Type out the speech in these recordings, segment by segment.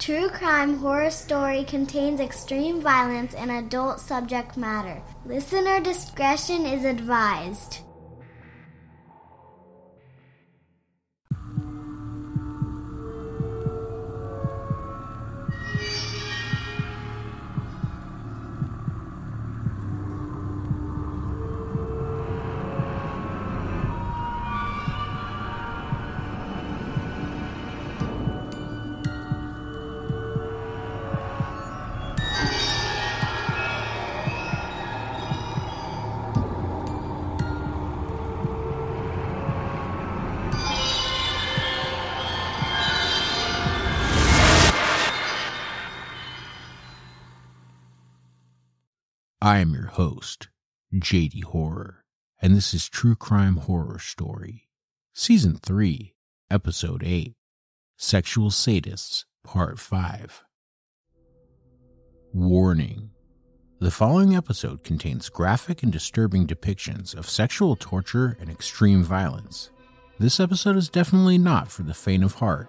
True crime horror story contains extreme violence and adult subject matter. Listener discretion is advised. I am your host, JD Horror, and this is True Crime Horror Story, Season 3, Episode 8 Sexual Sadists, Part 5. Warning The following episode contains graphic and disturbing depictions of sexual torture and extreme violence. This episode is definitely not for the faint of heart.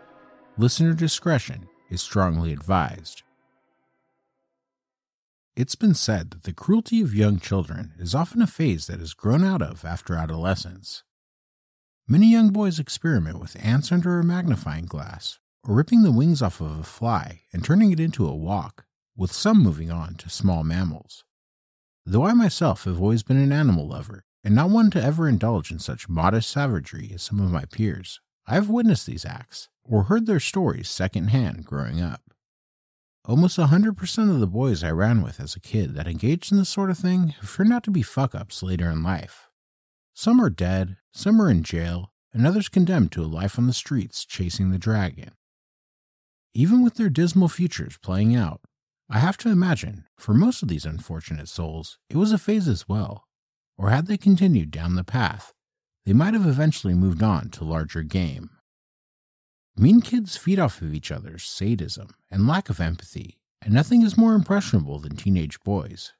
Listener discretion is strongly advised. It's been said that the cruelty of young children is often a phase that is grown out of after adolescence. Many young boys experiment with ants under a magnifying glass, or ripping the wings off of a fly and turning it into a walk, with some moving on to small mammals. Though I myself have always been an animal lover, and not one to ever indulge in such modest savagery as some of my peers, I have witnessed these acts, or heard their stories secondhand growing up. Almost 100% of the boys I ran with as a kid that engaged in this sort of thing have turned out to be fuck ups later in life. Some are dead, some are in jail, and others condemned to a life on the streets chasing the dragon. Even with their dismal futures playing out, I have to imagine, for most of these unfortunate souls, it was a phase as well, or had they continued down the path, they might have eventually moved on to larger game. Mean kids feed off of each other's sadism and lack of empathy, and nothing is more impressionable than teenage boys.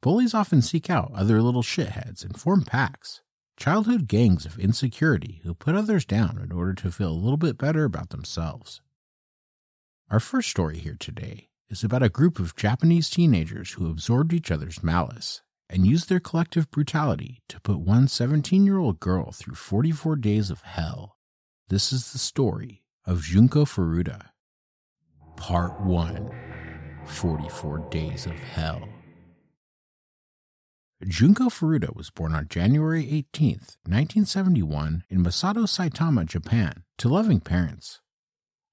Bullies often seek out other little shitheads and form packs, childhood gangs of insecurity who put others down in order to feel a little bit better about themselves. Our first story here today is about a group of Japanese teenagers who absorbed each other's malice and used their collective brutality to put one 17 year old girl through 44 days of hell this is the story of Junko Furuta. Part 1 44 Days of Hell. Junko Furuta was born on January 18, 1971, in Misato, Saitama, Japan, to loving parents.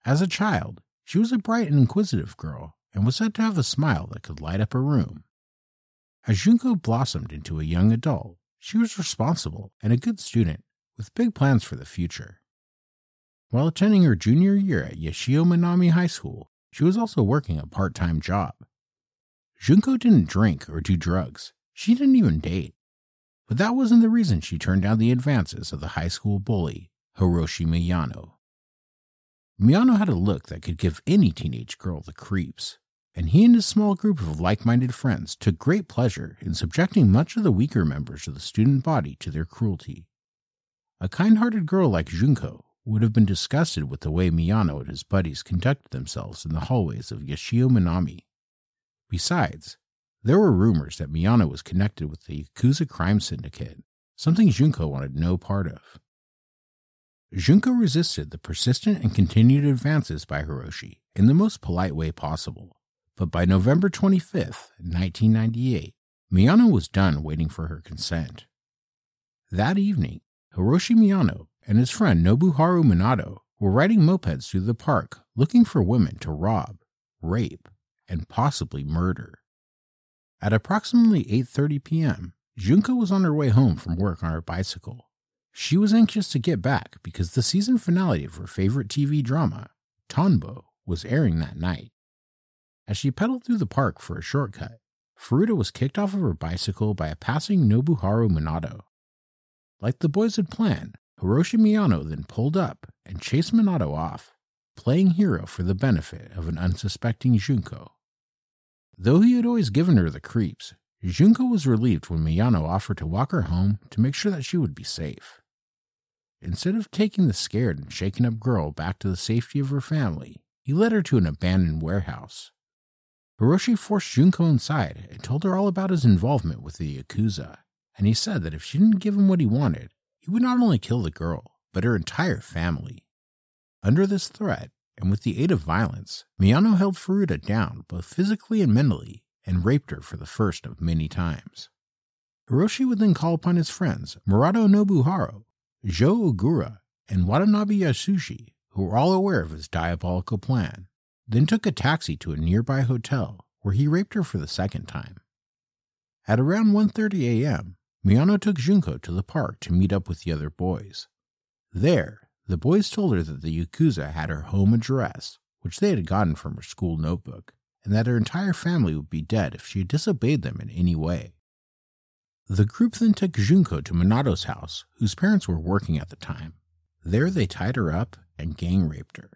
As a child, she was a bright and inquisitive girl and was said to have a smile that could light up a room. As Junko blossomed into a young adult, she was responsible and a good student with big plans for the future. While attending her junior year at Yashio Minami High School, she was also working a part time job. Junko didn't drink or do drugs. She didn't even date. But that wasn't the reason she turned down the advances of the high school bully, Hiroshi Miyano. Miyano had a look that could give any teenage girl the creeps, and he and his small group of like minded friends took great pleasure in subjecting much of the weaker members of the student body to their cruelty. A kind hearted girl like Junko would have been disgusted with the way Miyano and his buddies conducted themselves in the hallways of Yashio Minami. Besides, there were rumors that Miyano was connected with the Yakuza crime syndicate, something Junko wanted no part of. Junko resisted the persistent and continued advances by Hiroshi in the most polite way possible. But by November 25th, 1998, Miyano was done waiting for her consent. That evening, Hiroshi Miyano and his friend Nobuharu Minato were riding mopeds through the park looking for women to rob, rape, and possibly murder. At approximately 8:30 p.m., Junko was on her way home from work on her bicycle. She was anxious to get back because the season finale of her favorite TV drama, Tonbo, was airing that night. As she pedaled through the park for a shortcut, Furuta was kicked off of her bicycle by a passing Nobuharu Minato. Like the boys had planned, Hiroshi Miyano then pulled up and chased Minato off, playing hero for the benefit of an unsuspecting Junko. Though he had always given her the creeps, Junko was relieved when Miyano offered to walk her home to make sure that she would be safe. Instead of taking the scared and shaken up girl back to the safety of her family, he led her to an abandoned warehouse. Hiroshi forced Junko inside and told her all about his involvement with the Yakuza, and he said that if she didn't give him what he wanted, he would not only kill the girl, but her entire family. Under this threat, and with the aid of violence, Miyano held Furuta down both physically and mentally and raped her for the first of many times. Hiroshi would then call upon his friends Murata Nobuharu, Jo Ogura, and Watanabe Yasushi, who were all aware of his diabolical plan, then took a taxi to a nearby hotel where he raped her for the second time. At around 1:30 a.m., Miyano took Junko to the park to meet up with the other boys. There, the boys told her that the Yakuza had her home address, which they had gotten from her school notebook, and that her entire family would be dead if she disobeyed them in any way. The group then took Junko to Minato's house, whose parents were working at the time. There they tied her up and gang raped her.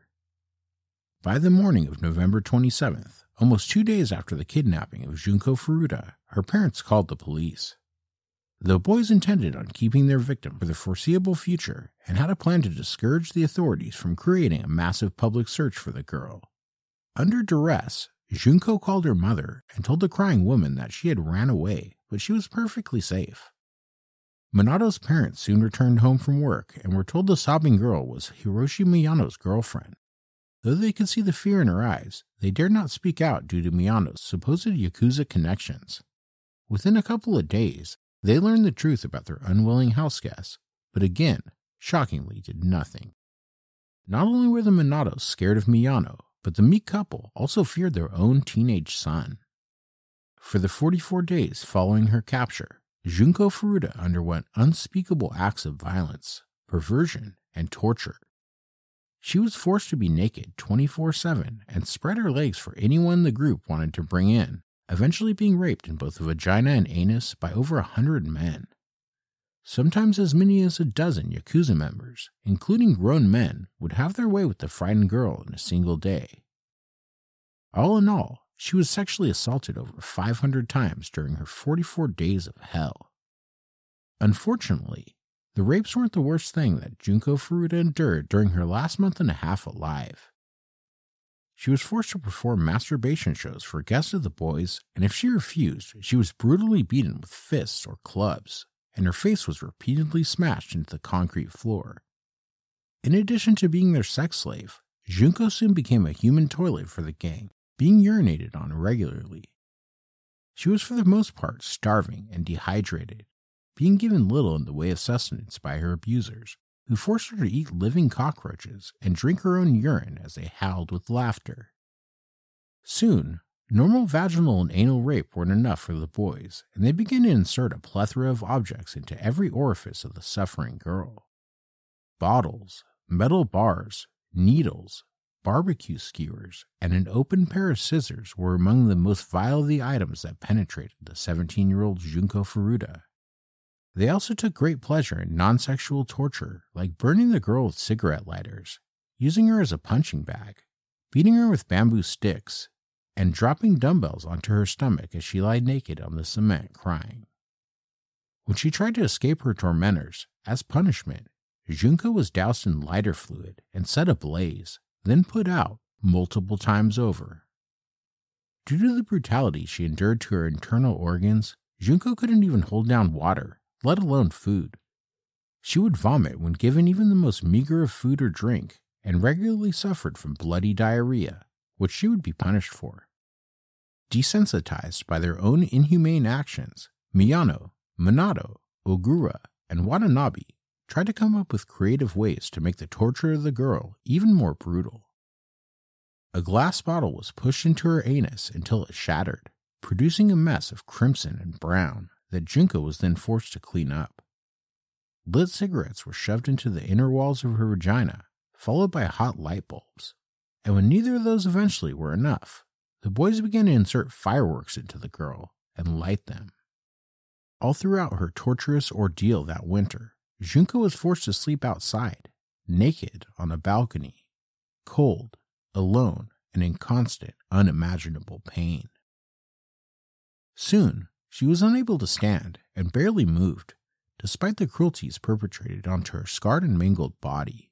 By the morning of November 27th, almost two days after the kidnapping of Junko Furuta, her parents called the police. The boys intended on keeping their victim for the foreseeable future and had a plan to discourage the authorities from creating a massive public search for the girl. Under duress, Junko called her mother and told the crying woman that she had ran away, but she was perfectly safe. Minato's parents soon returned home from work and were told the sobbing girl was Hiroshi Miyano's girlfriend. Though they could see the fear in her eyes, they dared not speak out due to Miyano's supposed Yakuza connections. Within a couple of days, they learned the truth about their unwilling house guests, but again, shockingly, did nothing. Not only were the Minatos scared of Miyano, but the meek couple also feared their own teenage son. For the 44 days following her capture, Junko Furuta underwent unspeakable acts of violence, perversion, and torture. She was forced to be naked 24 7 and spread her legs for anyone the group wanted to bring in, eventually being raped in both the vagina and anus by over a hundred men. Sometimes as many as a dozen Yakuza members, including grown men, would have their way with the frightened girl in a single day. All in all, she was sexually assaulted over 500 times during her 44 days of hell. Unfortunately, the rapes weren't the worst thing that Junko Furuta endured during her last month and a half alive. She was forced to perform masturbation shows for guests of the boys, and if she refused, she was brutally beaten with fists or clubs, and her face was repeatedly smashed into the concrete floor. In addition to being their sex slave, Junko soon became a human toilet for the gang, being urinated on regularly. She was for the most part starving and dehydrated, being given little in the way of sustenance by her abusers, who forced her to eat living cockroaches and drink her own urine as they howled with laughter. Soon, normal vaginal and anal rape weren't enough for the boys, and they began to insert a plethora of objects into every orifice of the suffering girl. Bottles, metal bars, needles, barbecue skewers, and an open pair of scissors were among the most vile of the items that penetrated the 17 year old Junko Furuta. They also took great pleasure in non sexual torture, like burning the girl with cigarette lighters, using her as a punching bag, beating her with bamboo sticks, and dropping dumbbells onto her stomach as she lay naked on the cement crying. When she tried to escape her tormentors, as punishment, Junko was doused in lighter fluid and set ablaze, then put out multiple times over. Due to the brutality she endured to her internal organs, Junko couldn't even hold down water let alone food. She would vomit when given even the most meager of food or drink and regularly suffered from bloody diarrhea, which she would be punished for. Desensitized by their own inhumane actions, Miyano, Minato, Ogura, and Watanabe tried to come up with creative ways to make the torture of the girl even more brutal. A glass bottle was pushed into her anus until it shattered, producing a mess of crimson and brown that Junko was then forced to clean up. Lit cigarettes were shoved into the inner walls of her vagina, followed by hot light bulbs. And when neither of those eventually were enough, the boys began to insert fireworks into the girl and light them. All throughout her torturous ordeal that winter, Junko was forced to sleep outside, naked on a balcony, cold, alone, and in constant, unimaginable pain. Soon, she was unable to stand and barely moved, despite the cruelties perpetrated onto her scarred and mangled body.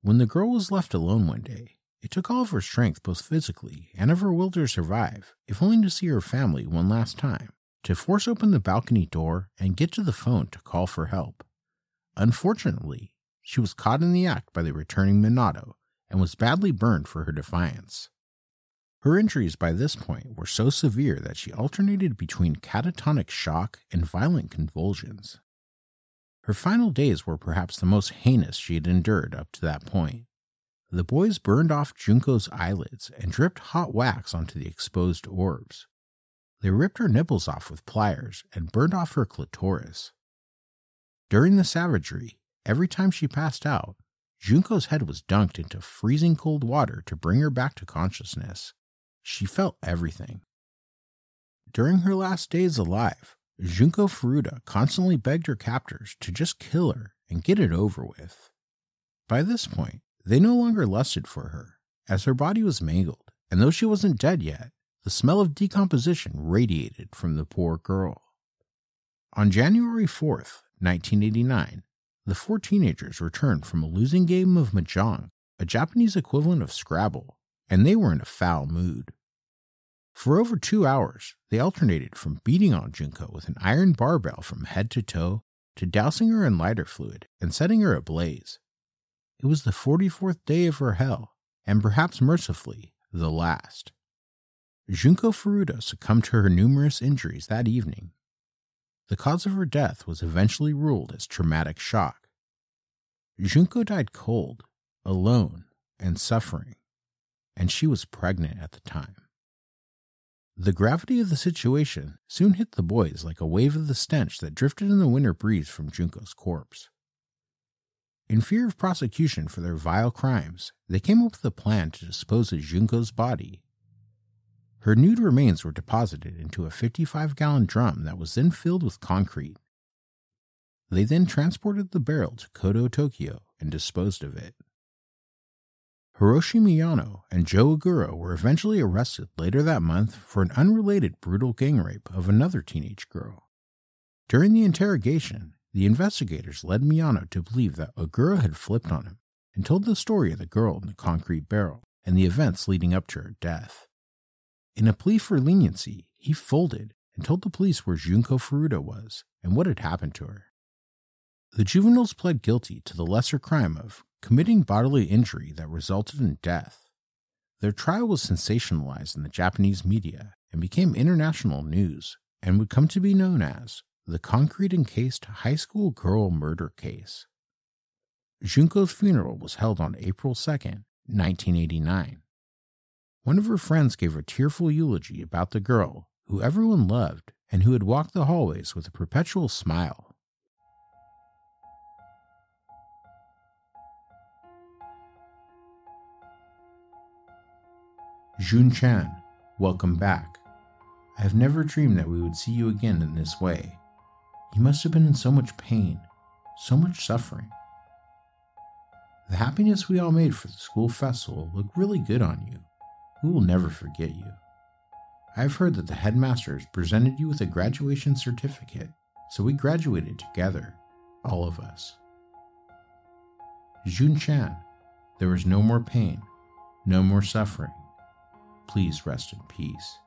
When the girl was left alone one day, it took all of her strength, both physically and of her will to survive, if only to see her family one last time, to force open the balcony door and get to the phone to call for help. Unfortunately, she was caught in the act by the returning Minato and was badly burned for her defiance. Her injuries by this point were so severe that she alternated between catatonic shock and violent convulsions. Her final days were perhaps the most heinous she had endured up to that point. The boys burned off Junko's eyelids and dripped hot wax onto the exposed orbs. They ripped her nipples off with pliers and burned off her clitoris. During the savagery, every time she passed out, Junko's head was dunked into freezing cold water to bring her back to consciousness. She felt everything. During her last days alive, Junko Furuta constantly begged her captors to just kill her and get it over with. By this point, they no longer lusted for her, as her body was mangled, and though she wasn't dead yet, the smell of decomposition radiated from the poor girl. On January 4th, 1989, the four teenagers returned from a losing game of Mahjong, a Japanese equivalent of Scrabble, and they were in a foul mood. For over two hours, they alternated from beating on Junko with an iron barbell from head to toe to dousing her in lighter fluid and setting her ablaze. It was the 44th day of her hell, and perhaps mercifully, the last. Junko Furuta succumbed to her numerous injuries that evening the cause of her death was eventually ruled as traumatic shock. Junko died cold, alone, and suffering, and she was pregnant at the time. The gravity of the situation soon hit the boys like a wave of the stench that drifted in the winter breeze from Junko's corpse. In fear of prosecution for their vile crimes, they came up with a plan to dispose of Junko's body her nude remains were deposited into a 55 gallon drum that was then filled with concrete. They then transported the barrel to Koto, Tokyo, and disposed of it. Hiroshi Miyano and Joe Aguro were eventually arrested later that month for an unrelated brutal gang rape of another teenage girl. During the interrogation, the investigators led Miyano to believe that Aguro had flipped on him and told the story of the girl in the concrete barrel and the events leading up to her death. In a plea for leniency, he folded and told the police where Junko Furuta was and what had happened to her. The juveniles pled guilty to the lesser crime of committing bodily injury that resulted in death. Their trial was sensationalized in the Japanese media and became international news and would come to be known as the concrete encased high school girl murder case. Junko's funeral was held on April 2, 1989. One of her friends gave a tearful eulogy about the girl who everyone loved and who had walked the hallways with a perpetual smile. Jun Chan, welcome back. I have never dreamed that we would see you again in this way. You must have been in so much pain, so much suffering. The happiness we all made for the school festival looked really good on you. We will never forget you. I have heard that the headmasters presented you with a graduation certificate, so we graduated together, all of us. Jun Chan, there is no more pain, no more suffering. Please rest in peace.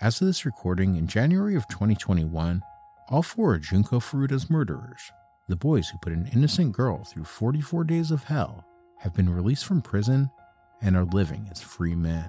As of this recording, in January of 2021, all four are Junko Furuta's murderers, the boys who put an innocent girl through 44 days of hell, have been released from prison and are living as free men.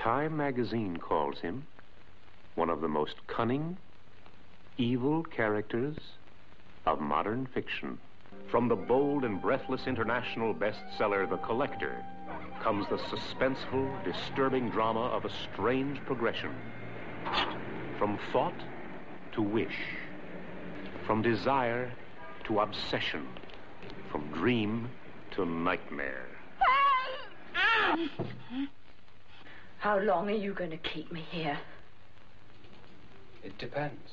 Time magazine calls him one of the most cunning, evil characters of modern fiction. From the bold and breathless international bestseller The Collector comes the suspenseful, disturbing drama of a strange progression. From thought to wish, from desire to obsession, from dream to nightmare. Ah! How long are you going to keep me here? It depends.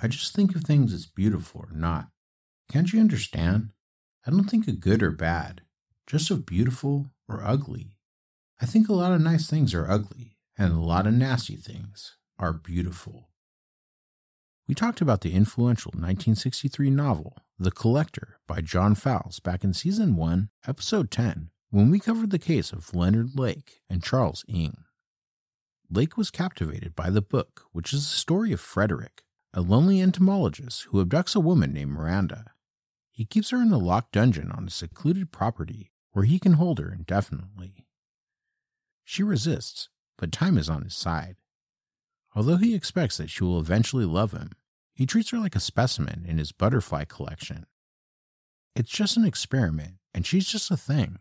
I just think of things as beautiful or not. Can't you understand? I don't think of good or bad, just of beautiful or ugly. I think a lot of nice things are ugly, and a lot of nasty things are beautiful. We talked about the influential 1963 novel, The Collector by John Fowles, back in Season 1, Episode 10, when we covered the case of Leonard Lake and Charles Ng. Lake was captivated by the book, which is the story of Frederick, a lonely entomologist who abducts a woman named Miranda. He keeps her in a locked dungeon on a secluded property where he can hold her indefinitely. She resists, but time is on his side. Although he expects that she will eventually love him, he treats her like a specimen in his butterfly collection. It's just an experiment, and she's just a thing.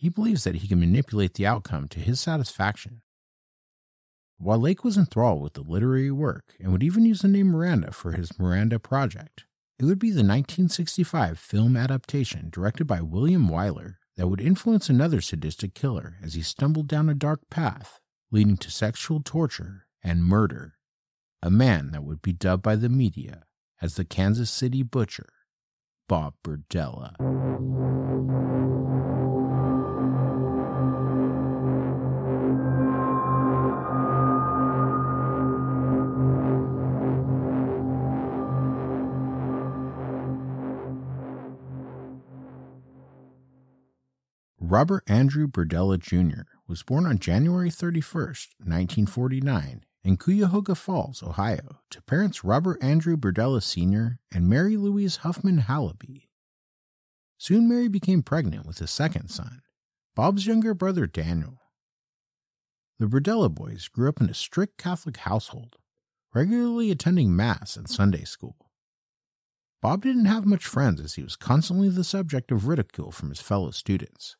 He believes that he can manipulate the outcome to his satisfaction. While Lake was enthralled with the literary work and would even use the name Miranda for his Miranda project, it would be the 1965 film adaptation directed by William Wyler that would influence another sadistic killer as he stumbled down a dark path leading to sexual torture and murder. A man that would be dubbed by the media as the Kansas City Butcher, Bob Berdella. Robert Andrew Berdella Jr. was born on January 31, 1949, in Cuyahoga Falls, Ohio, to parents Robert Andrew Berdella Sr. and Mary Louise Huffman Hallaby. Soon Mary became pregnant with a second son, Bob's younger brother Daniel. The Berdella boys grew up in a strict Catholic household, regularly attending Mass and Sunday school. Bob didn't have much friends as he was constantly the subject of ridicule from his fellow students.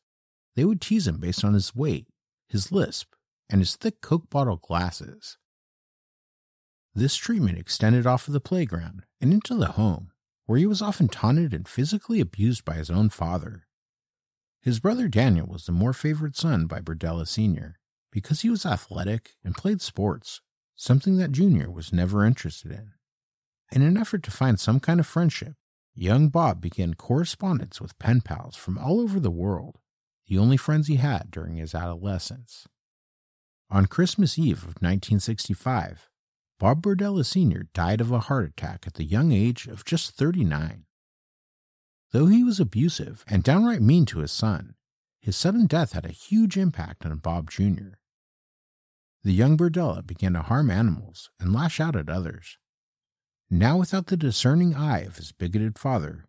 They would tease him based on his weight, his lisp, and his thick Coke bottle glasses. This treatment extended off of the playground and into the home, where he was often taunted and physically abused by his own father. His brother Daniel was the more favored son by Berdella Sr. because he was athletic and played sports, something that Jr. was never interested in. In an effort to find some kind of friendship, young Bob began correspondence with pen pals from all over the world, the only friends he had during his adolescence. On Christmas Eve of 1965, Bob Berdella Sr. died of a heart attack at the young age of just 39. Though he was abusive and downright mean to his son, his sudden death had a huge impact on Bob Jr. The young Berdella began to harm animals and lash out at others. Now, without the discerning eye of his bigoted father,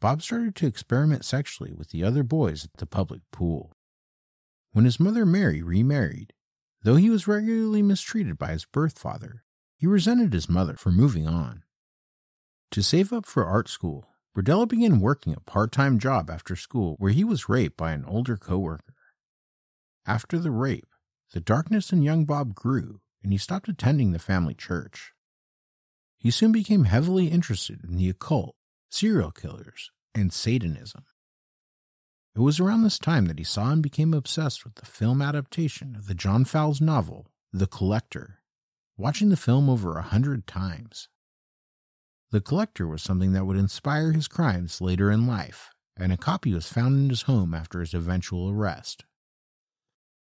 Bob started to experiment sexually with the other boys at the public pool. When his mother Mary remarried, though he was regularly mistreated by his birth father, he resented his mother for moving on. To save up for art school, Berdella began working a part time job after school where he was raped by an older coworker. After the rape, the darkness in young Bob grew and he stopped attending the family church. He soon became heavily interested in the occult, serial killers, and Satanism. It was around this time that he saw and became obsessed with the film adaptation of the John Fowles novel, The Collector, watching the film over a hundred times. The Collector was something that would inspire his crimes later in life, and a copy was found in his home after his eventual arrest.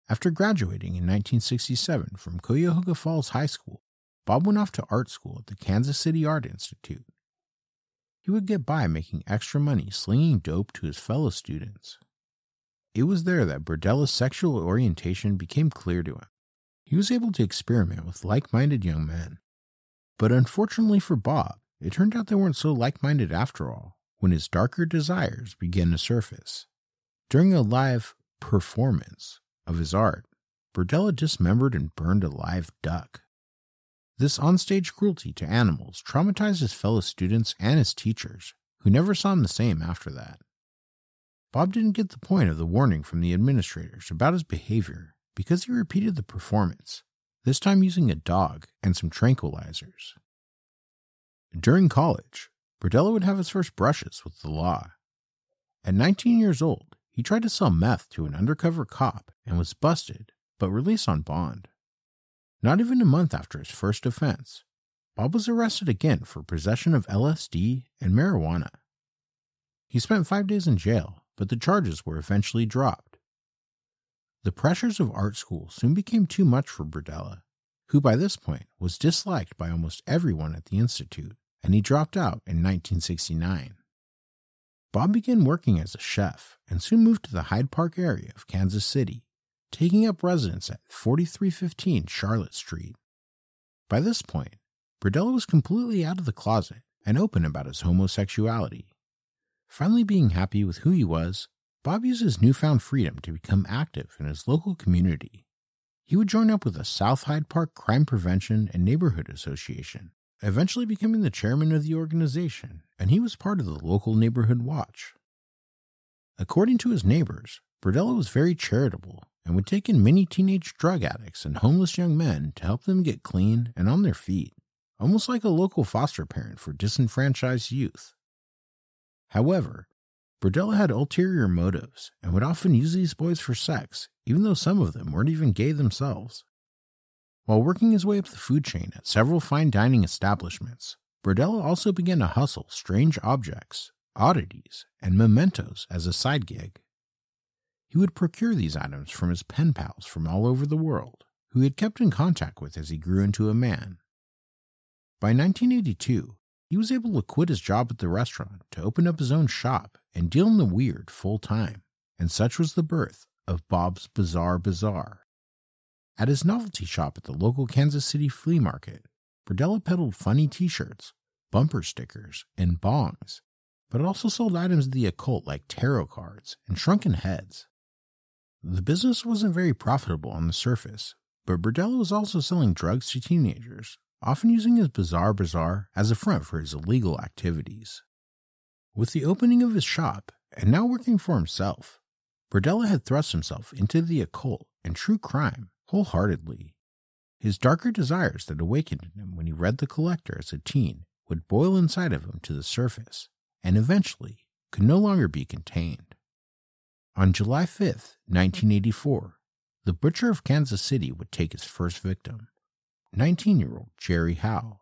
After graduating in 1967 from Cuyahoga Falls High School, Bob went off to art school at the Kansas City Art Institute. He would get by making extra money slinging dope to his fellow students. It was there that Berdella's sexual orientation became clear to him. He was able to experiment with like minded young men. But unfortunately for Bob, it turned out they weren't so like minded after all when his darker desires began to surface. During a live performance of his art, Berdella dismembered and burned a live duck. This onstage cruelty to animals traumatized his fellow students and his teachers, who never saw him the same after that. Bob didn't get the point of the warning from the administrators about his behavior because he repeated the performance, this time using a dog and some tranquilizers. During college, Berdella would have his first brushes with the law. At 19 years old, he tried to sell meth to an undercover cop and was busted, but released on bond. Not even a month after his first offense, Bob was arrested again for possession of LSD and marijuana. He spent five days in jail, but the charges were eventually dropped. The pressures of art school soon became too much for Berdella, who by this point was disliked by almost everyone at the Institute, and he dropped out in 1969. Bob began working as a chef and soon moved to the Hyde Park area of Kansas City, taking up residence at 4315 Charlotte Street. By this point, Berdella was completely out of the closet and open about his homosexuality. Finally being happy with who he was, Bob used his newfound freedom to become active in his local community. He would join up with the South Hyde Park Crime Prevention and Neighborhood Association, eventually becoming the chairman of the organization, and he was part of the local neighborhood watch. According to his neighbors, Berdella was very charitable and would take in many teenage drug addicts and homeless young men to help them get clean and on their feet, almost like a local foster parent for disenfranchised youth. However, Berdella had ulterior motives and would often use these boys for sex, even though some of them weren't even gay themselves. While working his way up the food chain at several fine dining establishments, Berdella also began to hustle strange objects, oddities, and mementos as a side gig. He would procure these items from his pen pals from all over the world, who he had kept in contact with as he grew into a man. By 1982, he was able to quit his job at the restaurant to open up his own shop and deal in the weird full time, and such was the birth of Bob's Bizarre Bazaar. At his novelty shop at the local Kansas City flea market, Berdella peddled funny t shirts, bumper stickers, and bongs, but also sold items of the occult like tarot cards and shrunken heads. The business wasn't very profitable on the surface, but Berdella was also selling drugs to teenagers, often using his bizarre bazaar as a front for his illegal activities. With the opening of his shop, and now working for himself, Berdella had thrust himself into the occult and true crime wholeheartedly. His darker desires that awakened in him when he read The Collector as a teen would boil inside of him to the surface and eventually could no longer be contained. On July 5, 1984, the butcher of Kansas City would take his first victim, 19 year old Jerry Howe.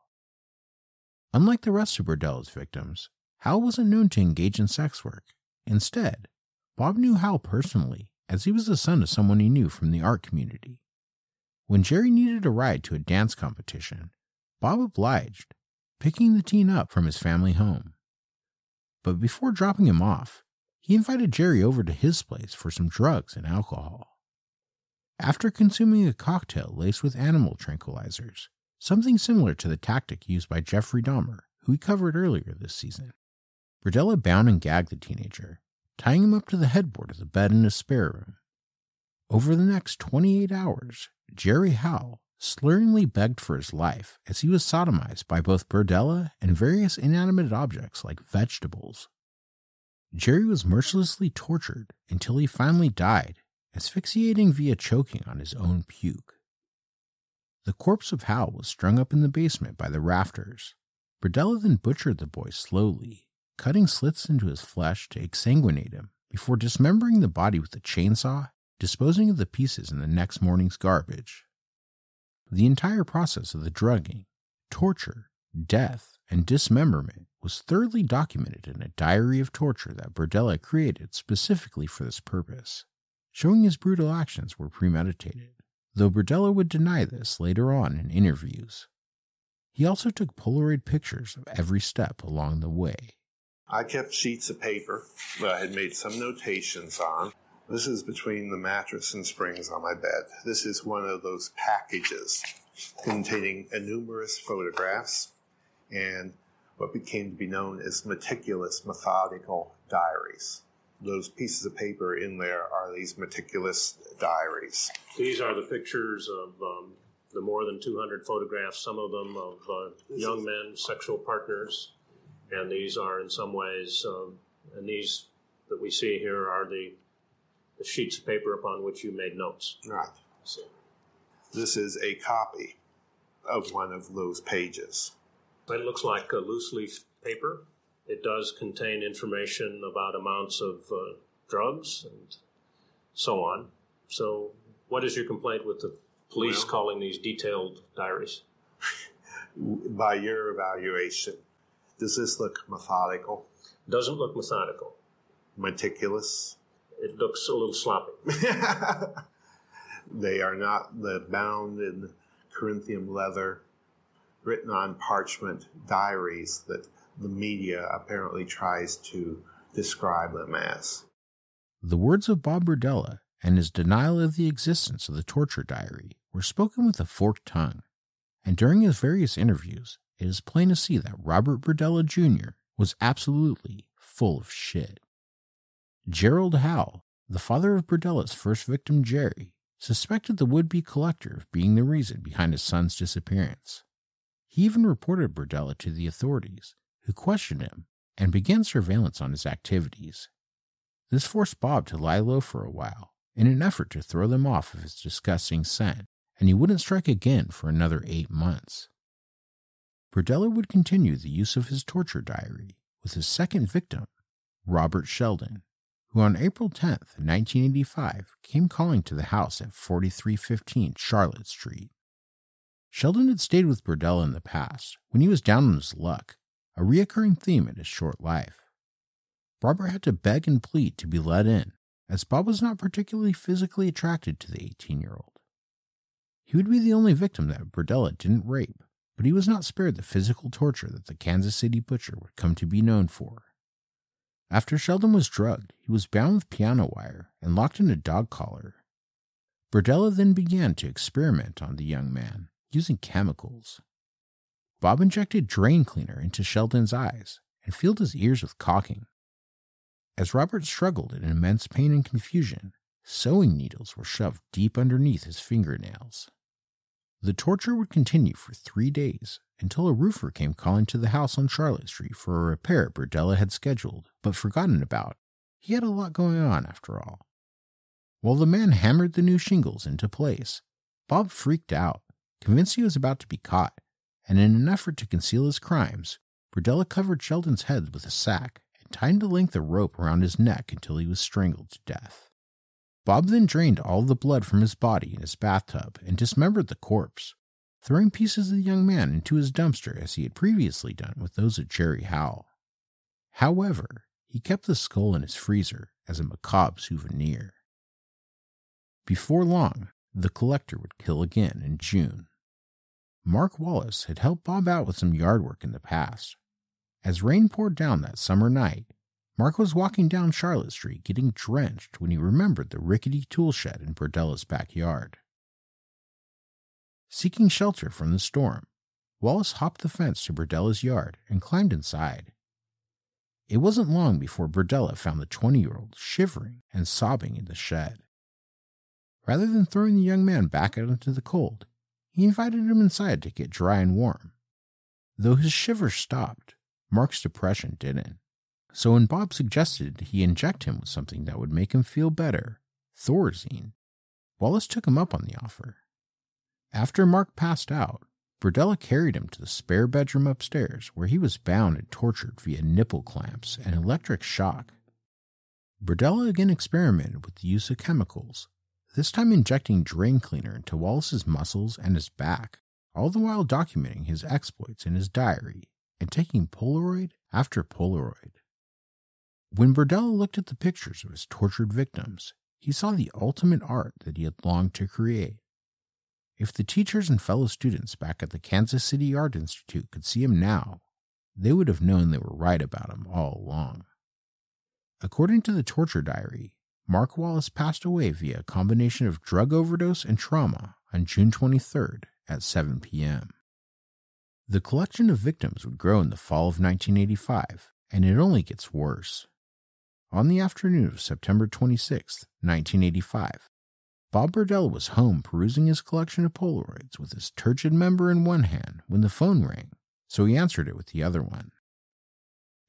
Unlike the rest of Berdella's victims, Howe wasn't known to engage in sex work. Instead, Bob knew Howe personally, as he was the son of someone he knew from the art community. When Jerry needed a ride to a dance competition, Bob obliged, picking the teen up from his family home. But before dropping him off, he invited Jerry over to his place for some drugs and alcohol. After consuming a cocktail laced with animal tranquilizers, something similar to the tactic used by Jeffrey Dahmer, who we covered earlier this season, Berdella bound and gagged the teenager, tying him up to the headboard of the bed in his spare room. Over the next 28 hours, Jerry Howe slurringly begged for his life as he was sodomized by both Berdella and various inanimate objects like vegetables. Jerry was mercilessly tortured until he finally died, asphyxiating via choking on his own puke. The corpse of Hal was strung up in the basement by the rafters. Berdella then butchered the boy slowly, cutting slits into his flesh to exsanguinate him before dismembering the body with a chainsaw disposing of the pieces in the next morning's garbage. The entire process of the drugging, torture, death, and dismemberment was thoroughly documented in a diary of torture that Berdella created specifically for this purpose, showing his brutal actions were premeditated, though Berdella would deny this later on in interviews. He also took Polaroid pictures of every step along the way. I kept sheets of paper that I had made some notations on this is between the mattress and springs on my bed. This is one of those packages containing numerous photographs and what became to be known as meticulous methodical diaries. Those pieces of paper in there are these meticulous diaries. These are the pictures of um, the more than 200 photographs, some of them of uh, young men, sexual partners, and these are in some ways, um, and these that we see here are the the sheets of paper upon which you made notes. Right. So. This is a copy of one of those pages. It looks like a loose leaf paper. It does contain information about amounts of uh, drugs and so on. So, what is your complaint with the police well, calling these detailed diaries? By your evaluation, does this look methodical? Doesn't look methodical. Meticulous? it looks a little sloppy. they are not the bound in Corinthian leather, written on parchment diaries that the media apparently tries to describe them as. The words of Bob Berdella and his denial of the existence of the torture diary were spoken with a forked tongue, and during his various interviews, it is plain to see that Robert Berdella Jr. was absolutely full of shit. Gerald Howe, the father of Berdella's first victim, Jerry, suspected the would be collector of being the reason behind his son's disappearance. He even reported Berdella to the authorities, who questioned him and began surveillance on his activities. This forced Bob to lie low for a while in an effort to throw them off of his disgusting scent, and he wouldn't strike again for another eight months. Berdella would continue the use of his torture diary with his second victim, Robert Sheldon who on April 10th, 1985, came calling to the house at 4315 Charlotte Street. Sheldon had stayed with Berdella in the past when he was down on his luck, a reoccurring theme in his short life. Robert had to beg and plead to be let in, as Bob was not particularly physically attracted to the 18 year old. He would be the only victim that Berdella didn't rape, but he was not spared the physical torture that the Kansas City butcher would come to be known for. After Sheldon was drugged, he was bound with piano wire and locked in a dog collar. Berdella then began to experiment on the young man using chemicals. Bob injected drain cleaner into Sheldon's eyes and filled his ears with caulking. As Robert struggled in immense pain and confusion, sewing needles were shoved deep underneath his fingernails. The torture would continue for three days until a roofer came calling to the house on Charlotte Street for a repair Berdella had scheduled but forgotten about. He had a lot going on after all. While the man hammered the new shingles into place, Bob freaked out, convinced he was about to be caught, and in an effort to conceal his crimes, Berdella covered Sheldon's head with a sack and tied a length of rope around his neck until he was strangled to death. Bob then drained all the blood from his body in his bathtub and dismembered the corpse, throwing pieces of the young man into his dumpster as he had previously done with those of Jerry Howell. However, he kept the skull in his freezer as a macabre souvenir. Before long, the collector would kill again in June. Mark Wallace had helped Bob out with some yard work in the past. As rain poured down that summer night, Mark was walking down Charlotte Street getting drenched when he remembered the rickety tool shed in Berdella's backyard. Seeking shelter from the storm, Wallace hopped the fence to Berdella's yard and climbed inside. It wasn't long before Berdella found the 20 year old shivering and sobbing in the shed. Rather than throwing the young man back out into the cold, he invited him inside to get dry and warm. Though his shivers stopped, Mark's depression didn't. So when Bob suggested he inject him with something that would make him feel better, Thorazine, Wallace took him up on the offer. After Mark passed out, Berdella carried him to the spare bedroom upstairs where he was bound and tortured via nipple clamps and electric shock. Berdella again experimented with the use of chemicals, this time injecting drain cleaner into Wallace's muscles and his back, all the while documenting his exploits in his diary and taking Polaroid after Polaroid. When Berdella looked at the pictures of his tortured victims, he saw the ultimate art that he had longed to create. If the teachers and fellow students back at the Kansas City Art Institute could see him now, they would have known they were right about him all along. According to the torture diary, Mark Wallace passed away via a combination of drug overdose and trauma on June 23rd at 7 p.m. The collection of victims would grow in the fall of 1985, and it only gets worse. On the afternoon of September 26, 1985, Bob Berdella was home perusing his collection of Polaroids with his turgid member in one hand when the phone rang, so he answered it with the other one.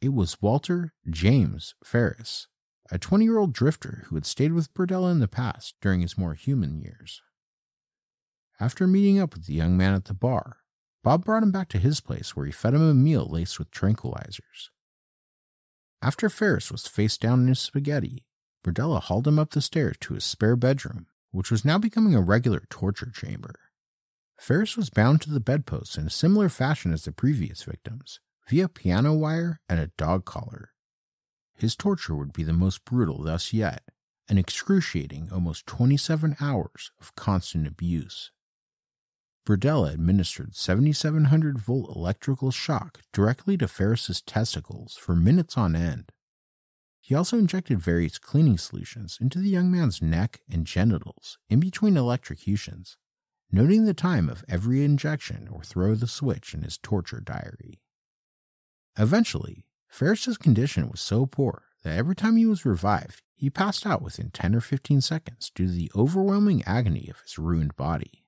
It was Walter James Ferris, a 20 year old drifter who had stayed with Berdella in the past during his more human years. After meeting up with the young man at the bar, Bob brought him back to his place where he fed him a meal laced with tranquilizers. After Ferris was face down in his spaghetti, Berdella hauled him up the stairs to his spare bedroom, which was now becoming a regular torture chamber. Ferris was bound to the bedpost in a similar fashion as the previous victims, via piano wire and a dog collar. His torture would be the most brutal thus yet, an excruciating almost 27 hours of constant abuse. Berdella administered 7700 volt electrical shock directly to Ferris's testicles for minutes on end. He also injected various cleaning solutions into the young man's neck and genitals in between electrocutions, noting the time of every injection or throw of the switch in his torture diary. Eventually, Ferris's condition was so poor that every time he was revived, he passed out within 10 or 15 seconds due to the overwhelming agony of his ruined body.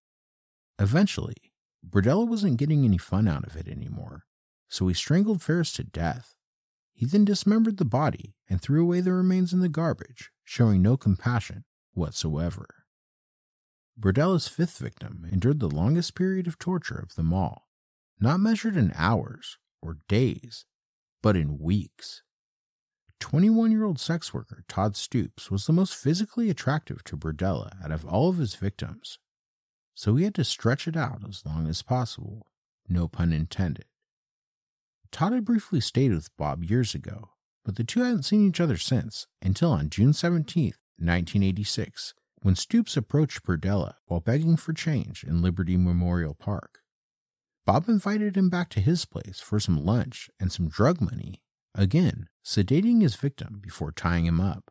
Eventually, Berdella wasn't getting any fun out of it anymore, so he strangled Ferris to death. He then dismembered the body and threw away the remains in the garbage, showing no compassion whatsoever. Berdella's fifth victim endured the longest period of torture of them all, not measured in hours or days, but in weeks. 21 year old sex worker Todd Stoops was the most physically attractive to Berdella out of all of his victims so he had to stretch it out as long as possible, no pun intended. Todd had briefly stayed with Bob years ago, but the two hadn't seen each other since until on June 17, 1986, when Stoops approached Berdella while begging for change in Liberty Memorial Park. Bob invited him back to his place for some lunch and some drug money, again sedating his victim before tying him up.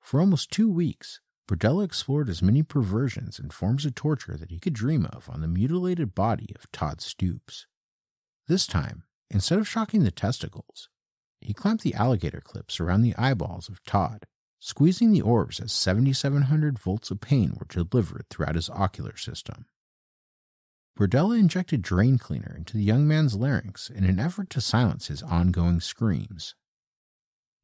For almost two weeks, Berdella explored as many perversions and forms of torture that he could dream of on the mutilated body of Todd Stoops. This time, instead of shocking the testicles, he clamped the alligator clips around the eyeballs of Todd, squeezing the orbs as 7,700 volts of pain were delivered throughout his ocular system. Berdella injected drain cleaner into the young man's larynx in an effort to silence his ongoing screams.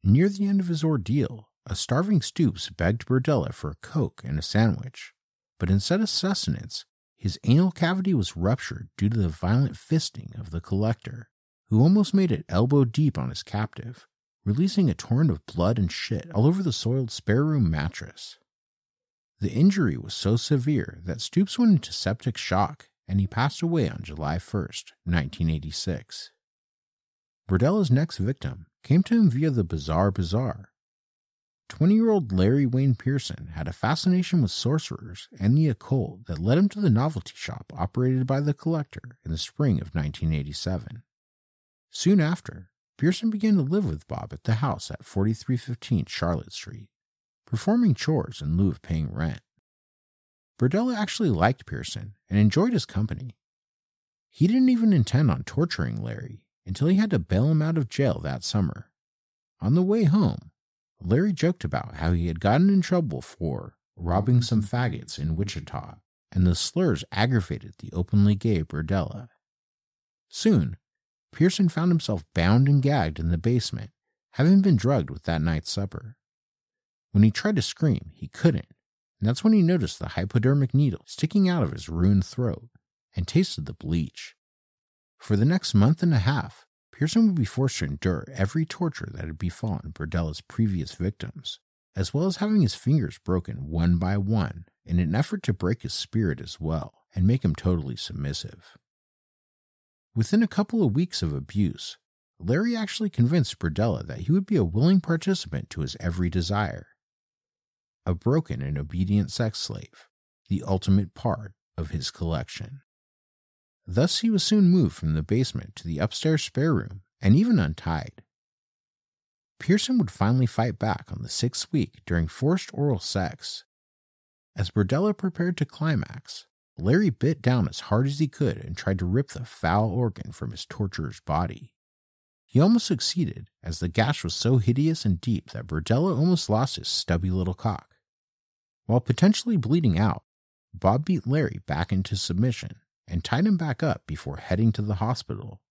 Near the end of his ordeal, a starving Stoops begged Berdella for a Coke and a sandwich, but instead of sustenance, his anal cavity was ruptured due to the violent fisting of the collector, who almost made it elbow deep on his captive, releasing a torrent of blood and shit all over the soiled spare room mattress. The injury was so severe that Stoops went into septic shock and he passed away on July 1st, 1986. Berdella's next victim came to him via the Bizarre Bazaar. 20 year old Larry Wayne Pearson had a fascination with sorcerers and the occult that led him to the novelty shop operated by the collector in the spring of 1987. Soon after, Pearson began to live with Bob at the house at 4315 Charlotte Street, performing chores in lieu of paying rent. Berdella actually liked Pearson and enjoyed his company. He didn't even intend on torturing Larry until he had to bail him out of jail that summer. On the way home, Larry joked about how he had gotten in trouble for robbing some faggots in Wichita, and the slurs aggravated the openly gay Berdella. Soon, Pearson found himself bound and gagged in the basement, having been drugged with that night's supper. When he tried to scream, he couldn't, and that's when he noticed the hypodermic needle sticking out of his ruined throat and tasted the bleach. For the next month and a half, Pearson would be forced to endure every torture that had befallen Berdella's previous victims, as well as having his fingers broken one by one in an effort to break his spirit as well and make him totally submissive. Within a couple of weeks of abuse, Larry actually convinced Berdella that he would be a willing participant to his every desire. A broken and obedient sex slave, the ultimate part of his collection. Thus, he was soon moved from the basement to the upstairs spare room and even untied. Pearson would finally fight back on the sixth week during forced oral sex. As Berdella prepared to climax, Larry bit down as hard as he could and tried to rip the foul organ from his torturer's body. He almost succeeded, as the gash was so hideous and deep that Berdella almost lost his stubby little cock. While potentially bleeding out, Bob beat Larry back into submission and tied him back up before heading to the hospital.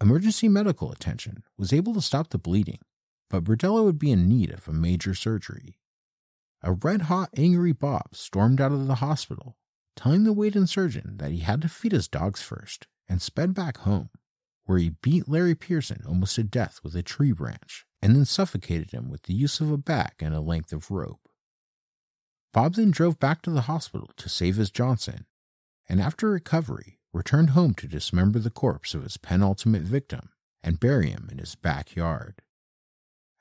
Emergency medical attention was able to stop the bleeding, but Berdella would be in need of a major surgery. A red hot, angry Bob stormed out of the hospital telling the wait-in surgeon that he had to feed his dogs first, and sped back home, where he beat Larry Pearson almost to death with a tree branch, and then suffocated him with the use of a bat and a length of rope. Bob then drove back to the hospital to save his Johnson, and after recovery, returned home to dismember the corpse of his penultimate victim and bury him in his backyard.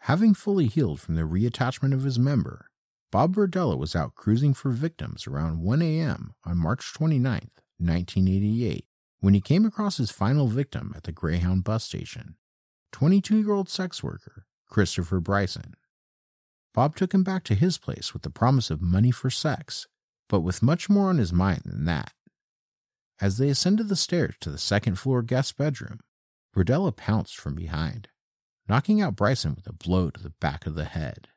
Having fully healed from the reattachment of his member, Bob Berdella was out cruising for victims around 1 a.m. on March 29, 1988, when he came across his final victim at the Greyhound bus station 22 year old sex worker Christopher Bryson. Bob took him back to his place with the promise of money for sex, but with much more on his mind than that. As they ascended the stairs to the second floor guest bedroom, Berdella pounced from behind, knocking out Bryson with a blow to the back of the head.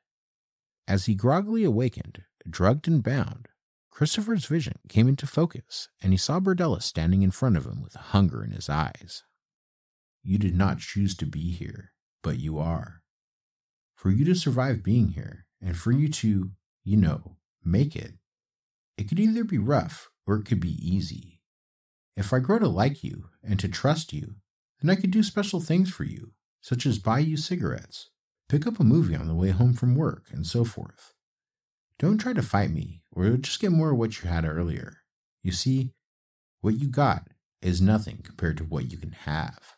As he groggily awakened, drugged and bound, Christopher's vision came into focus, and he saw Berdella standing in front of him with hunger in his eyes. You did not choose to be here, but you are. For you to survive being here, and for you to, you know, make it, it could either be rough or it could be easy. If I grow to like you and to trust you, then I could do special things for you, such as buy you cigarettes, pick up a movie on the way home from work, and so forth. Don't try to fight me, or you'll just get more of what you had earlier. You see, what you got is nothing compared to what you can have.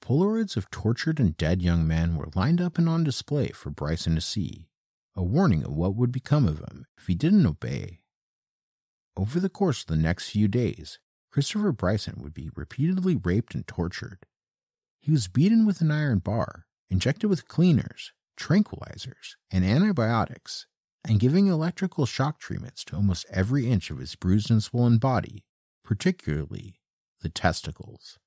Polaroids of tortured and dead young men were lined up and on display for Bryson to see, a warning of what would become of him if he didn't obey. Over the course of the next few days, Christopher Bryson would be repeatedly raped and tortured. He was beaten with an iron bar, injected with cleaners, tranquilizers, and antibiotics, and giving electrical shock treatments to almost every inch of his bruised and swollen body, particularly the testicles.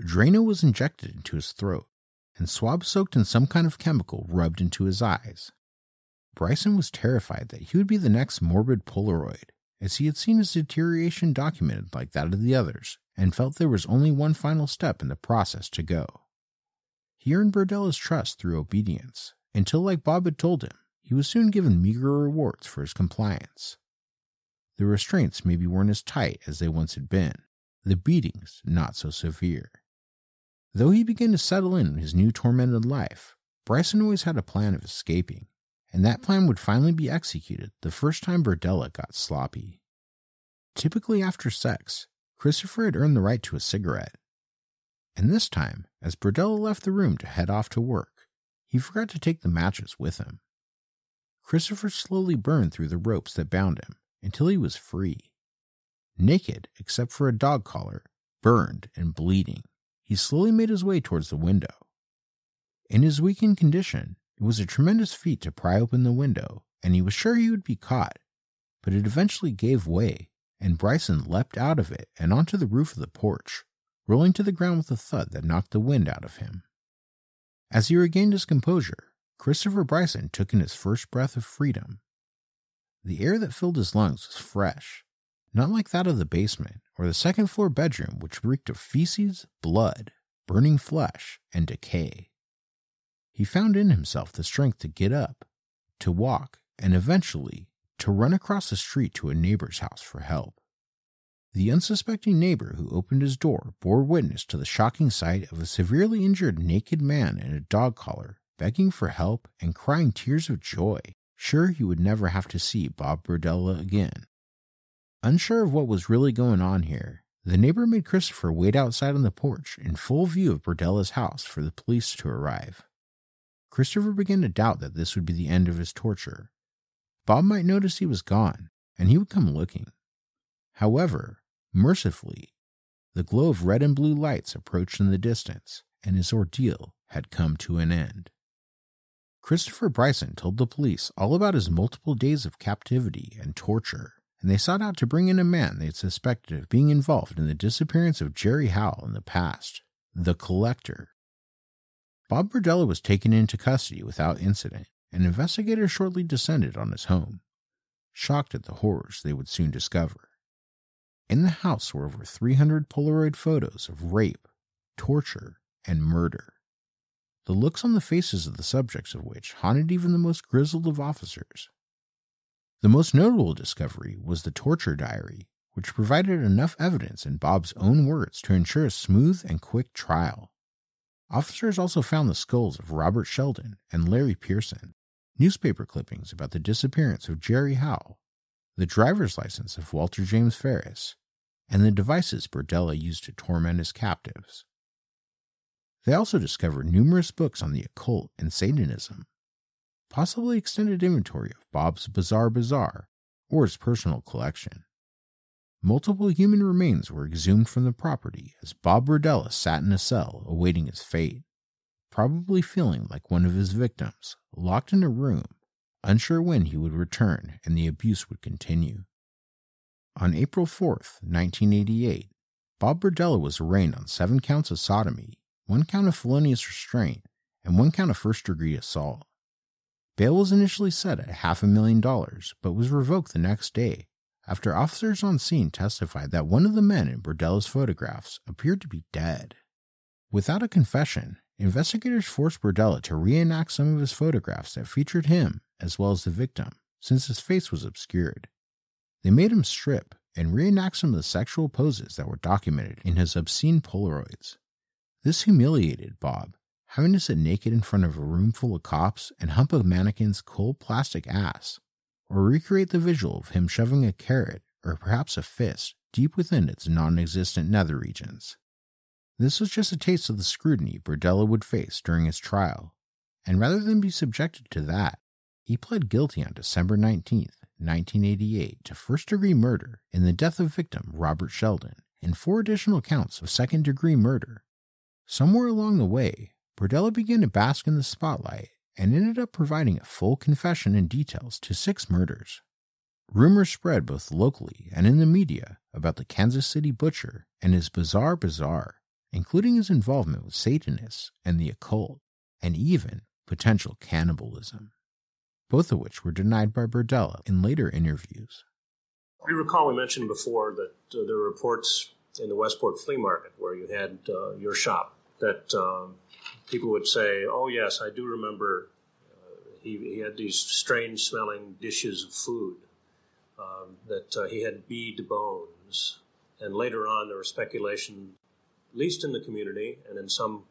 Drano was injected into his throat, and swab soaked in some kind of chemical rubbed into his eyes. Bryson was terrified that he would be the next morbid Polaroid, as he had seen his deterioration documented like that of the others, and felt there was only one final step in the process to go. He earned Berdella's trust through obedience, until, like Bob had told him, he was soon given meager rewards for his compliance. The restraints maybe weren't as tight as they once had been, the beatings not so severe. Though he began to settle in his new tormented life, Bryson always had a plan of escaping, and that plan would finally be executed the first time Berdella got sloppy. Typically after sex, Christopher had earned the right to a cigarette. And this time, as Berdella left the room to head off to work, he forgot to take the matches with him. Christopher slowly burned through the ropes that bound him until he was free. Naked, except for a dog collar, burned and bleeding, he slowly made his way towards the window. In his weakened condition, it was a tremendous feat to pry open the window, and he was sure he would be caught. But it eventually gave way, and Bryson leapt out of it and onto the roof of the porch, rolling to the ground with a thud that knocked the wind out of him. As he regained his composure, Christopher Bryson took in his first breath of freedom. The air that filled his lungs was fresh, not like that of the basement or the second floor bedroom, which reeked of feces, blood, burning flesh, and decay. He found in himself the strength to get up, to walk, and eventually to run across the street to a neighbor's house for help. The unsuspecting neighbor who opened his door bore witness to the shocking sight of a severely injured naked man in a dog collar begging for help and crying tears of joy, sure he would never have to see Bob Berdella again. Unsure of what was really going on here, the neighbor made Christopher wait outside on the porch in full view of Berdella's house for the police to arrive. Christopher began to doubt that this would be the end of his torture. Bob might notice he was gone, and he would come looking. However, mercifully, the glow of red and blue lights approached in the distance, and his ordeal had come to an end. Christopher Bryson told the police all about his multiple days of captivity and torture, and they sought out to bring in a man they had suspected of being involved in the disappearance of Jerry Howell in the past, the Collector. Bob Berdella was taken into custody without incident, and investigators shortly descended on his home, shocked at the horrors they would soon discover. In the house were over 300 Polaroid photos of rape, torture, and murder. The looks on the faces of the subjects of which haunted even the most grizzled of officers. The most notable discovery was the torture diary, which provided enough evidence in Bob's own words to ensure a smooth and quick trial. Officers also found the skulls of Robert Sheldon and Larry Pearson, newspaper clippings about the disappearance of Jerry Howell, the driver's license of Walter James Ferris, and the devices Berdella used to torment his captives. They also discovered numerous books on the occult and Satanism, possibly extended inventory of Bob's Bizarre Bazaar or his personal collection. Multiple human remains were exhumed from the property as Bob Berdella sat in a cell awaiting his fate, probably feeling like one of his victims, locked in a room, unsure when he would return and the abuse would continue. On April 4th, 1988, Bob Berdella was arraigned on seven counts of sodomy, one count of felonious restraint, and one count of first degree assault. Bail was initially set at half a million dollars, but was revoked the next day after officers on scene testified that one of the men in Berdella's photographs appeared to be dead. Without a confession, investigators forced Berdella to reenact some of his photographs that featured him as well as the victim, since his face was obscured. They made him strip and reenact some of the sexual poses that were documented in his obscene Polaroids. This humiliated Bob, having to sit naked in front of a room full of cops and hump a mannequin's cold plastic ass or recreate the visual of him shoving a carrot or perhaps a fist deep within its non existent nether regions. This was just a taste of the scrutiny Berdella would face during his trial, and rather than be subjected to that, he pled guilty on December 19, 1988, to first degree murder in the death of victim Robert Sheldon and four additional counts of second degree murder. Somewhere along the way, Berdella began to bask in the spotlight and ended up providing a full confession and details to six murders. Rumors spread both locally and in the media about the Kansas City butcher and his bizarre bazaar, including his involvement with Satanists and the occult, and even potential cannibalism, both of which were denied by Berdella in later interviews. You recall we mentioned before that uh, there were reports in the Westport flea market where you had uh, your shop that um, people would say, "Oh yes, I do remember." Uh, he, he had these strange smelling dishes of food, um, that uh, he had bead bones. And later on, there was speculation, at least in the community and in some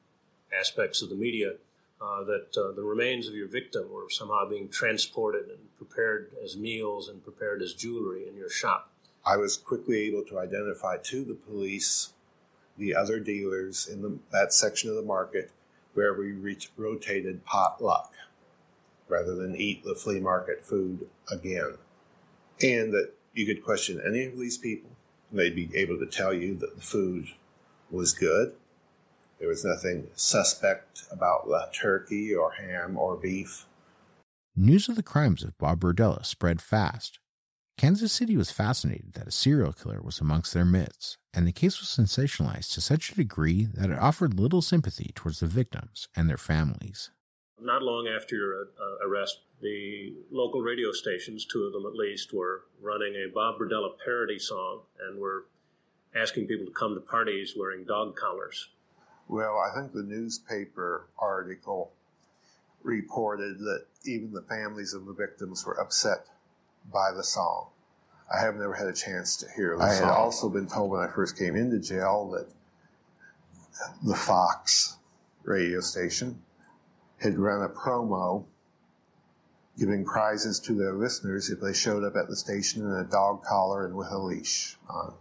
aspects of the media, uh, that uh, the remains of your victim were somehow being transported and prepared as meals and prepared as jewelry in your shop. I was quickly able to identify to the police the other dealers in the, that section of the market where we re- rotated potluck rather than eat the flea market food again. And that you could question any of these people, and they'd be able to tell you that the food was good. There was nothing suspect about the turkey or ham or beef. News of the crimes of Bob Berdella spread fast. Kansas City was fascinated that a serial killer was amongst their midst, and the case was sensationalized to such a degree that it offered little sympathy towards the victims and their families. Not long after your uh, arrest, the local radio stations, two of them at least, were running a Bob Berdella parody song and were asking people to come to parties wearing dog collars. Well, I think the newspaper article reported that even the families of the victims were upset by the song. I have never had a chance to hear the I song. had also been told when I first came into jail that the Fox radio station had run a promo giving prizes to their listeners if they showed up at the station in a dog collar and with a leash on.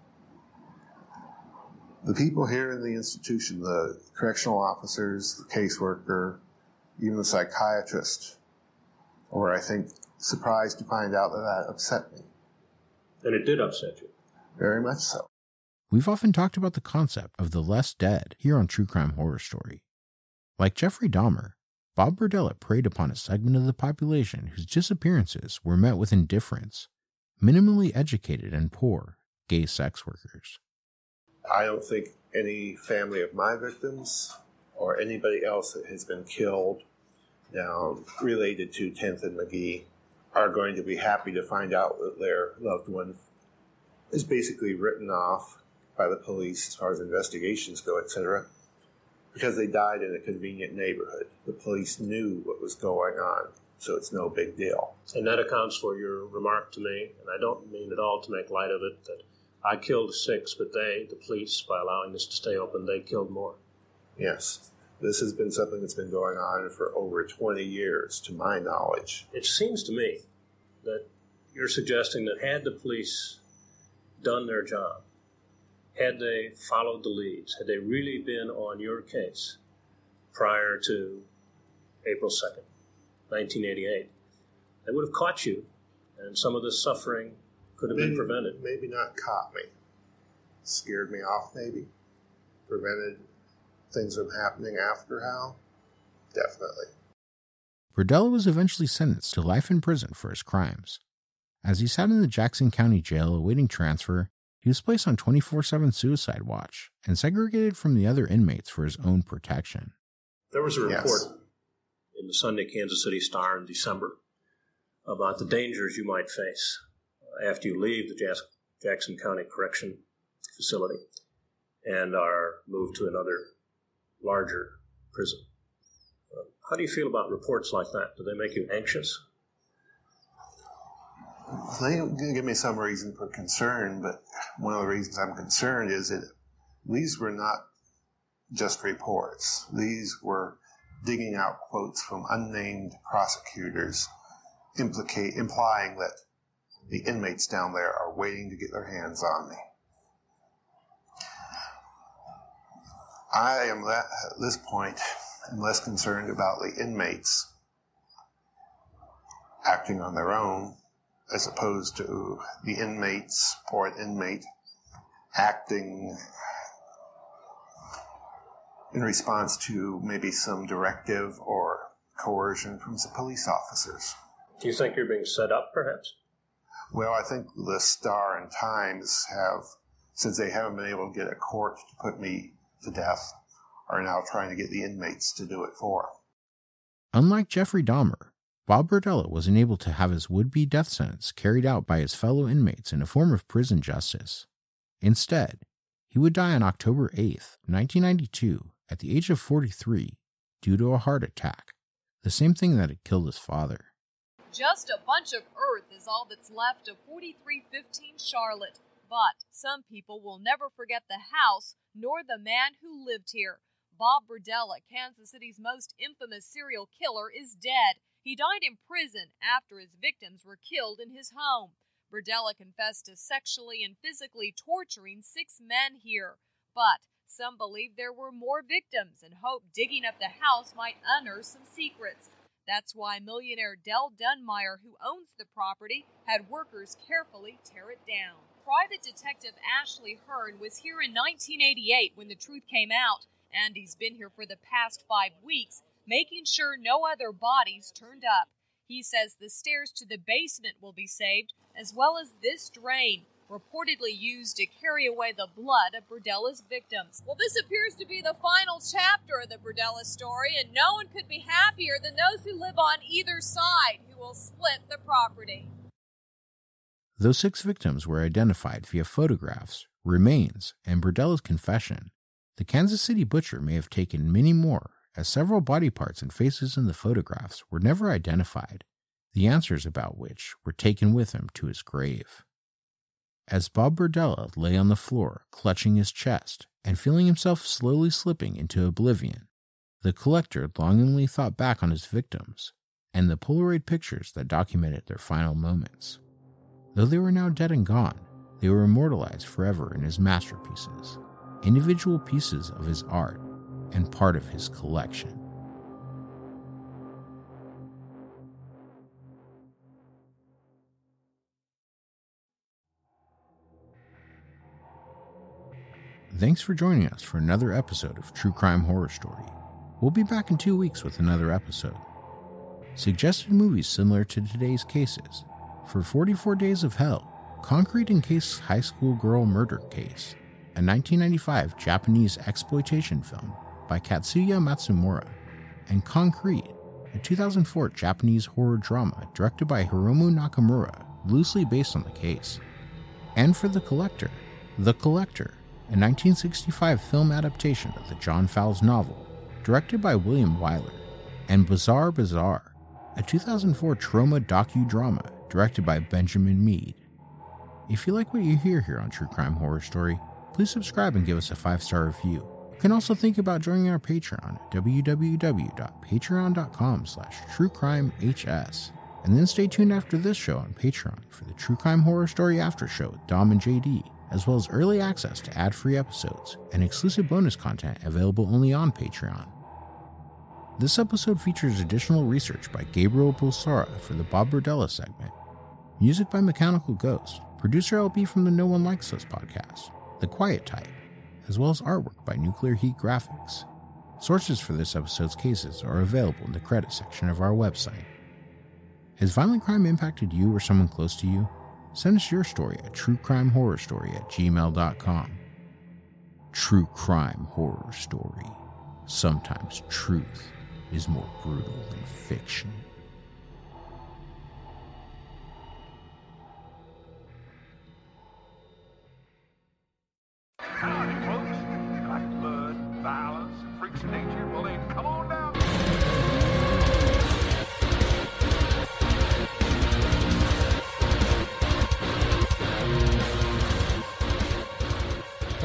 The people here in the institution, the correctional officers, the caseworker, even the psychiatrist, were, I think, surprised to find out that that upset me. And it did upset you. Very much so. We've often talked about the concept of the less dead here on True Crime Horror Story. Like Jeffrey Dahmer, Bob Berdella preyed upon a segment of the population whose disappearances were met with indifference minimally educated and poor gay sex workers. I don't think any family of my victims or anybody else that has been killed now related to 10th and McGee are going to be happy to find out that their loved one is basically written off by the police as far as investigations go, etc because they died in a convenient neighborhood. The police knew what was going on, so it's no big deal. And that accounts for your remark to me, and I don't mean at all to make light of it, that I killed six, but they, the police, by allowing this to stay open, they killed more. Yes. This has been something that's been going on for over 20 years, to my knowledge. It seems to me that you're suggesting that had the police done their job, had they followed the leads, had they really been on your case prior to April 2nd, 1988, they would have caught you, and some of the suffering could have maybe, been prevented. Maybe not caught me, scared me off, maybe, prevented things from happening after how? Definitely. Berdella was eventually sentenced to life in prison for his crimes. As he sat in the Jackson County Jail awaiting transfer, he was placed on 24 7 suicide watch and segregated from the other inmates for his own protection. There was a report yes. in the Sunday Kansas City Star in December about the dangers you might face after you leave the Jackson County Correction Facility and are moved to another larger prison. Uh, how do you feel about reports like that? Do they make you anxious? they give me some reason for concern, but one of the reasons I'm concerned is that these were not just reports. These were digging out quotes from unnamed prosecutors implicate, implying that the inmates down there are waiting to get their hands on me. I am at this point am less concerned about the inmates acting on their own as opposed to the inmates or an inmate acting in response to maybe some directive or coercion from the police officers. Do you think you're being set up, perhaps? Well, I think the Star and Times have, since they haven't been able to get a court to put me to death, are now trying to get the inmates to do it for them. Unlike Jeffrey Dahmer, Bob Berdella was unable to have his would be death sentence carried out by his fellow inmates in a form of prison justice. Instead, he would die on October 8, 1992, at the age of 43, due to a heart attack, the same thing that had killed his father. Just a bunch of earth is all that's left of 4315 Charlotte. But some people will never forget the house nor the man who lived here. Bob Berdella, Kansas City's most infamous serial killer, is dead. He died in prison after his victims were killed in his home. Berdella confessed to sexually and physically torturing six men here. But some believe there were more victims and hope digging up the house might unearth some secrets. That's why millionaire Del Dunmire, who owns the property, had workers carefully tear it down. Private Detective Ashley Hearn was here in 1988 when the truth came out, and he's been here for the past five weeks, making sure no other bodies turned up. He says the stairs to the basement will be saved, as well as this drain, reportedly used to carry away the blood of Berdella's victims. Well, this appears to be the final chapter of the Berdella story, and no one could be happier than those who live on either side who will split the property. Those six victims were identified via photographs, remains, and Berdella's confession. The Kansas City butcher may have taken many more, as several body parts and faces in the photographs were never identified, the answers about which were taken with him to his grave. As Bob Berdella lay on the floor, clutching his chest and feeling himself slowly slipping into oblivion, the collector longingly thought back on his victims and the Polaroid pictures that documented their final moments. Though they were now dead and gone, they were immortalized forever in his masterpieces, individual pieces of his art and part of his collection. Thanks for joining us for another episode of True Crime Horror Story. We'll be back in two weeks with another episode. Suggested movies similar to today's cases for 44 Days of Hell, Concrete Encased High School Girl Murder Case, a 1995 Japanese exploitation film by Katsuya Matsumura, and Concrete, a 2004 Japanese horror drama directed by Hiromu Nakamura, loosely based on the case. And for The Collector, The Collector, a 1965 film adaptation of the John Fowles novel, directed by William Wyler, and Bizarre Bizarre, a 2004 Troma docudrama directed by Benjamin Mead. If you like what you hear here on True Crime Horror Story, please subscribe and give us a five star review. You can also think about joining our Patreon at www.patreon.com slash truecrimehs. And then stay tuned after this show on Patreon for the True Crime Horror Story After Show with Dom and JD, as well as early access to ad-free episodes and exclusive bonus content available only on Patreon. This episode features additional research by Gabriel Bulsara for the Bob Berdella segment, music by Mechanical Ghost, producer LB from the No One Likes Us podcast, The Quiet Type, as well as artwork by Nuclear Heat Graphics. Sources for this episode's cases are available in the credit section of our website. Has violent crime impacted you or someone close to you? Send us your story at truecrimehorrorstory at gmail.com. True Crime Horror Story. Sometimes truth is more brutal than fiction.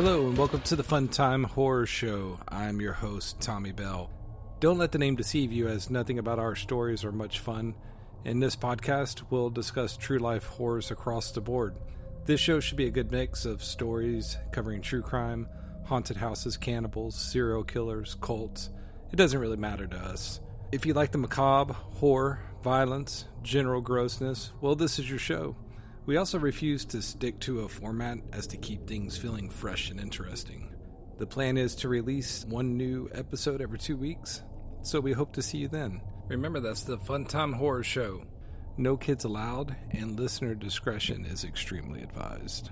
Hello, and welcome to the Fun Time Horror Show. I'm your host, Tommy Bell. Don't let the name deceive you, as nothing about our stories are much fun. In this podcast, we'll discuss true life horrors across the board. This show should be a good mix of stories covering true crime, haunted houses, cannibals, serial killers, cults. It doesn't really matter to us. If you like the macabre, horror, violence, general grossness, well, this is your show. We also refuse to stick to a format as to keep things feeling fresh and interesting. The plan is to release one new episode every two weeks, so we hope to see you then. Remember, that's the Fun Time Horror Show. No kids allowed, and listener discretion is extremely advised.